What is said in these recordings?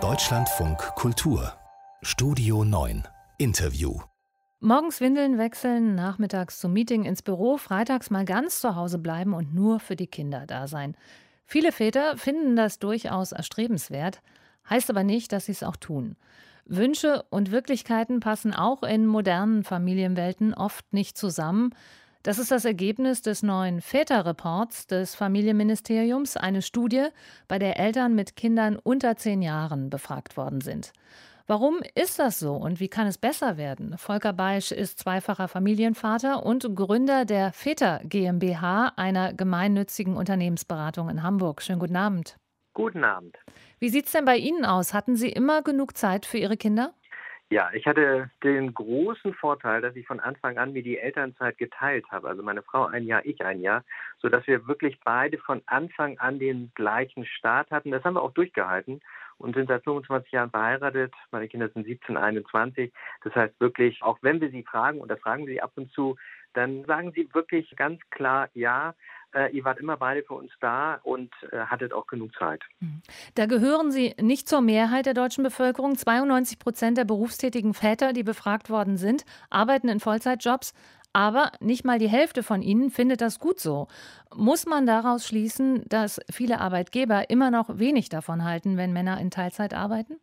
Deutschlandfunk Kultur Studio 9 Interview Morgens Windeln wechseln, nachmittags zum Meeting ins Büro, freitags mal ganz zu Hause bleiben und nur für die Kinder da sein. Viele Väter finden das durchaus erstrebenswert, heißt aber nicht, dass sie es auch tun. Wünsche und Wirklichkeiten passen auch in modernen Familienwelten oft nicht zusammen. Das ist das Ergebnis des neuen Väterreports des Familienministeriums, eine Studie, bei der Eltern mit Kindern unter zehn Jahren befragt worden sind. Warum ist das so und wie kann es besser werden? Volker Beisch ist zweifacher Familienvater und Gründer der Väter GmbH, einer gemeinnützigen Unternehmensberatung in Hamburg. Schönen guten Abend. Guten Abend. Wie sieht es denn bei Ihnen aus? Hatten Sie immer genug Zeit für Ihre Kinder? Ja, ich hatte den großen Vorteil, dass ich von Anfang an mir die Elternzeit geteilt habe. Also meine Frau ein Jahr, ich ein Jahr, sodass wir wirklich beide von Anfang an den gleichen Start hatten. Das haben wir auch durchgehalten und sind seit 25 Jahren verheiratet. Meine Kinder sind 17, 21. Das heißt wirklich, auch wenn wir sie fragen, und das fragen sie ab und zu, dann sagen sie wirklich ganz klar, ja, äh, ihr wart immer beide für uns da und äh, hattet auch genug Zeit. Hm. Da gehören Sie nicht zur Mehrheit der deutschen Bevölkerung. 92 Prozent der berufstätigen Väter, die befragt worden sind, arbeiten in Vollzeitjobs. Aber nicht mal die Hälfte von ihnen findet das gut so. Muss man daraus schließen, dass viele Arbeitgeber immer noch wenig davon halten, wenn Männer in Teilzeit arbeiten?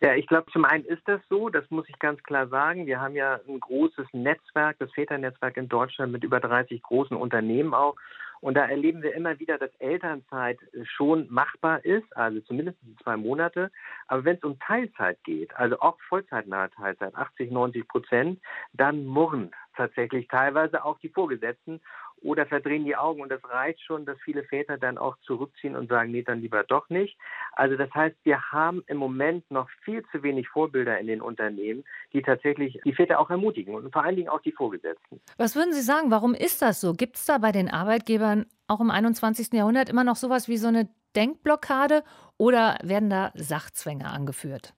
Ja, ich glaube, zum einen ist das so, das muss ich ganz klar sagen. Wir haben ja ein großes Netzwerk, das Väternetzwerk in Deutschland mit über 30 großen Unternehmen auch. Und da erleben wir immer wieder, dass Elternzeit schon machbar ist, also zumindest zwei Monate. Aber wenn es um Teilzeit geht, also auch vollzeitnahe Teilzeit, 80, 90 Prozent, dann murren tatsächlich teilweise auch die Vorgesetzten oder verdrehen die Augen. Und das reicht schon, dass viele Väter dann auch zurückziehen und sagen, nee, dann lieber doch nicht. Also das heißt, wir haben im Moment noch viel zu wenig Vorbilder in den Unternehmen, die tatsächlich die Väter auch ermutigen und vor allen Dingen auch die Vorgesetzten. Was würden Sie sagen, warum ist das so? Gibt es da bei den Arbeitgebern auch im 21. Jahrhundert immer noch sowas wie so eine Denkblockade oder werden da Sachzwänge angeführt?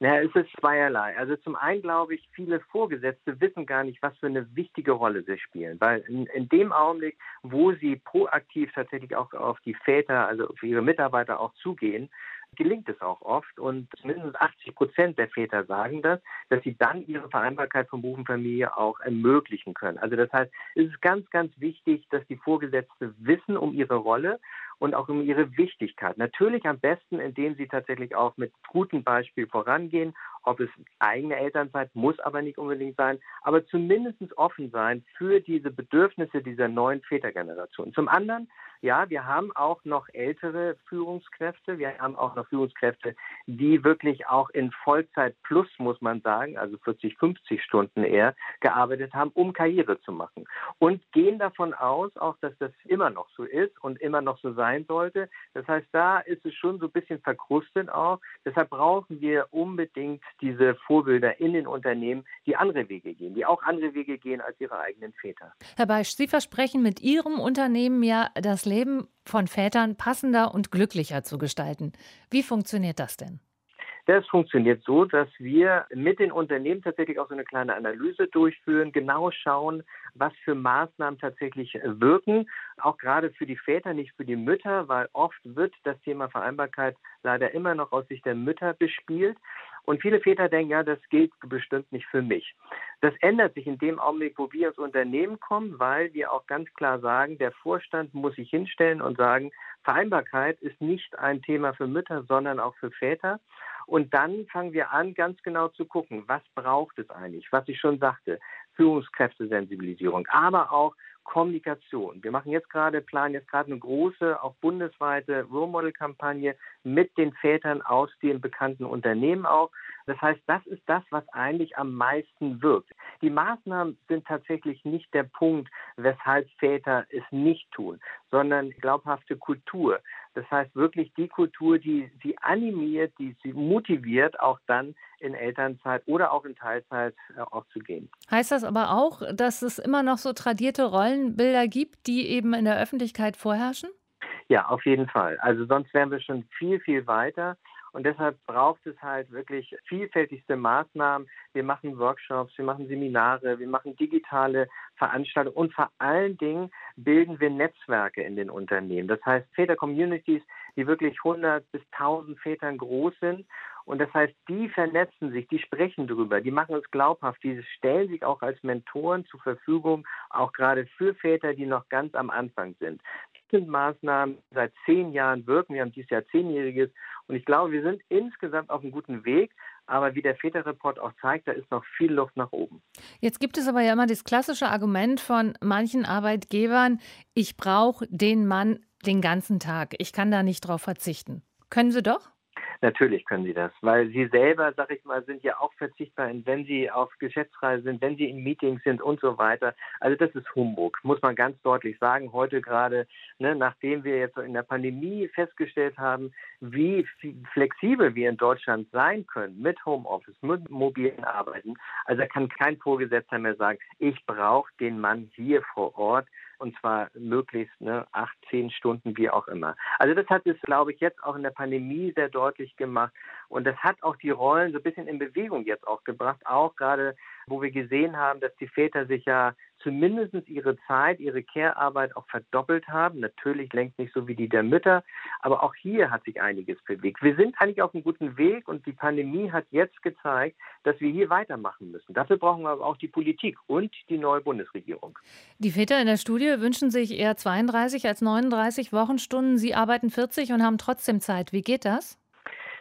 Naja, es ist zweierlei. Also zum einen glaube ich, viele Vorgesetzte wissen gar nicht, was für eine wichtige Rolle sie spielen. Weil in, in dem Augenblick, wo sie proaktiv tatsächlich auch auf die Väter, also auf ihre Mitarbeiter auch zugehen, gelingt es auch oft und mindestens 80 Prozent der Väter sagen das, dass sie dann ihre Vereinbarkeit von Beruf und Familie auch ermöglichen können. Also das heißt, es ist ganz, ganz wichtig, dass die Vorgesetzte wissen um ihre Rolle und auch um ihre Wichtigkeit. Natürlich am besten, indem sie tatsächlich auch mit gutem Beispiel vorangehen, ob es eigene Elternzeit muss aber nicht unbedingt sein, aber zumindest offen sein für diese Bedürfnisse dieser neuen Vätergeneration. Zum anderen ja, wir haben auch noch ältere Führungskräfte. Wir haben auch noch Führungskräfte, die wirklich auch in Vollzeit plus, muss man sagen, also 40, 50 Stunden eher, gearbeitet haben, um Karriere zu machen. Und gehen davon aus, auch dass das immer noch so ist und immer noch so sein sollte. Das heißt, da ist es schon so ein bisschen verkrustet auch. Deshalb brauchen wir unbedingt diese Vorbilder in den Unternehmen, die andere Wege gehen, die auch andere Wege gehen als ihre eigenen Väter. Herr Beisch, Sie versprechen mit Ihrem Unternehmen ja das Leben von Vätern passender und glücklicher zu gestalten. Wie funktioniert das denn? Das funktioniert so, dass wir mit den Unternehmen tatsächlich auch so eine kleine Analyse durchführen, genau schauen, was für Maßnahmen tatsächlich wirken, auch gerade für die Väter, nicht für die Mütter, weil oft wird das Thema Vereinbarkeit leider immer noch aus Sicht der Mütter bespielt. Und viele Väter denken, ja, das gilt bestimmt nicht für mich. Das ändert sich in dem Augenblick, wo wir ins Unternehmen kommen, weil wir auch ganz klar sagen, der Vorstand muss sich hinstellen und sagen, Vereinbarkeit ist nicht ein Thema für Mütter, sondern auch für Väter. Und dann fangen wir an, ganz genau zu gucken, was braucht es eigentlich, was ich schon sagte, Führungskräftesensibilisierung, aber auch Kommunikation. Wir machen jetzt gerade, planen jetzt gerade eine große, auch bundesweite Role Model Kampagne mit den Vätern aus den bekannten Unternehmen auch. Das heißt, das ist das, was eigentlich am meisten wirkt. Die Maßnahmen sind tatsächlich nicht der Punkt, weshalb Väter es nicht tun, sondern glaubhafte Kultur. Das heißt wirklich die Kultur, die sie animiert, die sie motiviert, auch dann in Elternzeit oder auch in Teilzeit äh, auch zu gehen. Heißt das aber auch, dass es immer noch so tradierte Rollenbilder gibt, die eben in der Öffentlichkeit vorherrschen? Ja, auf jeden Fall. Also sonst wären wir schon viel, viel weiter. Und deshalb braucht es halt wirklich vielfältigste Maßnahmen. Wir machen Workshops, wir machen Seminare, wir machen digitale Veranstaltungen und vor allen Dingen bilden wir Netzwerke in den Unternehmen. Das heißt Väter-Communities, die wirklich 100 bis 1000 Vätern groß sind und das heißt, die vernetzen sich, die sprechen drüber, die machen es glaubhaft, die stellen sich auch als Mentoren zur Verfügung, auch gerade für Väter, die noch ganz am Anfang sind. Maßnahmen, seit zehn Jahren wirken. Wir haben dieses Jahr zehnjähriges und ich glaube, wir sind insgesamt auf einem guten Weg. Aber wie der Väterreport auch zeigt, da ist noch viel Luft nach oben. Jetzt gibt es aber ja immer das klassische Argument von manchen Arbeitgebern, ich brauche den Mann den ganzen Tag. Ich kann da nicht drauf verzichten. Können Sie doch? Natürlich können sie das, weil sie selber, sag ich mal, sind ja auch verzichtbar, wenn sie auf Geschäftsreise sind, wenn sie in Meetings sind und so weiter. Also das ist Humbug, muss man ganz deutlich sagen. Heute gerade, ne, nachdem wir jetzt in der Pandemie festgestellt haben, wie flexibel wir in Deutschland sein können mit Homeoffice, mit mobilen Arbeiten. Also da kann kein Vorgesetzter mehr sagen, ich brauche den Mann hier vor Ort und zwar möglichst ne, acht, zehn Stunden, wie auch immer. Also das hat es, glaube ich, jetzt auch in der Pandemie sehr deutlich gemacht und das hat auch die Rollen so ein bisschen in Bewegung jetzt auch gebracht, auch gerade, wo wir gesehen haben, dass die Väter sich ja zumindest ihre Zeit, ihre Care-Arbeit auch verdoppelt haben. Natürlich längst nicht so wie die der Mütter, aber auch hier hat sich einiges bewegt. Wir sind eigentlich auf einem guten Weg und die Pandemie hat jetzt gezeigt, dass wir hier weitermachen müssen. Dafür brauchen wir aber auch die Politik und die neue Bundesregierung. Die Väter in der Studie wünschen sich eher 32 als 39 Wochenstunden. Sie arbeiten 40 und haben trotzdem Zeit. Wie geht das?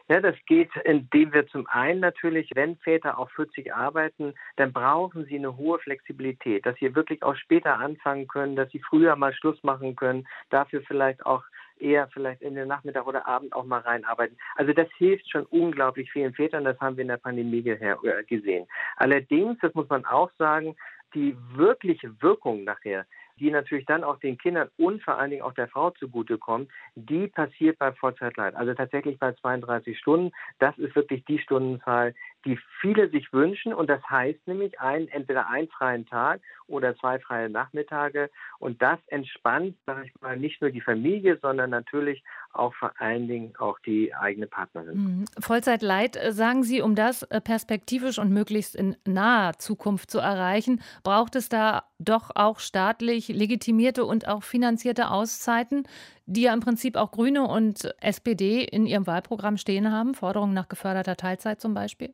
Ja, das geht, indem wir zum einen natürlich, wenn Väter auf 40 arbeiten, dann brauchen sie eine hohe Flexibilität, dass sie wirklich auch später anfangen können, dass sie früher mal Schluss machen können, dafür vielleicht auch eher vielleicht in den Nachmittag oder Abend auch mal reinarbeiten. Also das hilft schon unglaublich vielen Vätern, das haben wir in der Pandemie äh, gesehen. Allerdings, das muss man auch sagen, die wirkliche Wirkung nachher, die natürlich dann auch den Kindern und vor allen Dingen auch der Frau zugutekommt, die passiert bei Vollzeitleit. Also tatsächlich bei 32 Stunden. Das ist wirklich die Stundenzahl, die viele sich wünschen. Und das heißt nämlich ein, entweder einen freien Tag oder zwei freie Nachmittage. Und das entspannt, sage ich mal, nicht nur die Familie, sondern natürlich auch vor allen Dingen auch die eigene Partnerin. Mhm. Vollzeitleit, äh, sagen Sie, um das äh, perspektivisch und möglichst in naher Zukunft zu erreichen, braucht es da doch auch staatlich legitimierte und auch finanzierte Auszeiten, die ja im Prinzip auch Grüne und SPD in ihrem Wahlprogramm stehen haben, Forderungen nach geförderter Teilzeit zum Beispiel?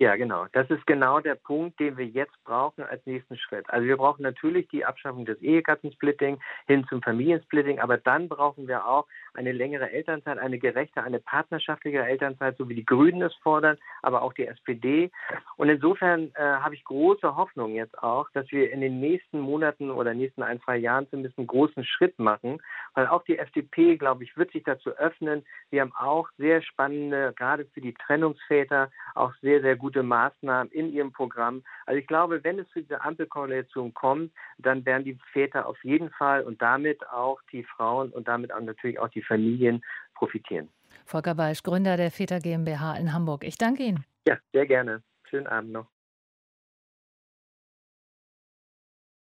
Ja, genau. Das ist genau der Punkt, den wir jetzt brauchen als nächsten Schritt. Also wir brauchen natürlich die Abschaffung des Ehegattensplitting hin zum Familiensplitting, aber dann brauchen wir auch eine längere Elternzeit, eine gerechte, eine partnerschaftliche Elternzeit, so wie die Grünen es fordern, aber auch die SPD. Und insofern äh, habe ich große Hoffnung jetzt auch, dass wir in den nächsten Monaten oder nächsten ein, zwei Jahren zumindest einen großen Schritt machen, weil auch die FDP, glaube ich, wird sich dazu öffnen. Wir haben auch sehr spannende, gerade für die Trennungsväter, auch sehr, sehr gute Maßnahmen in ihrem Programm. Also ich glaube, wenn es zu dieser Ampelkoalition kommt, dann werden die Väter auf jeden Fall und damit auch die Frauen und damit auch natürlich auch die Familien profitieren. Volker Beisch, Gründer der Väter GmbH in Hamburg. Ich danke Ihnen. Ja, sehr gerne. Schönen Abend noch.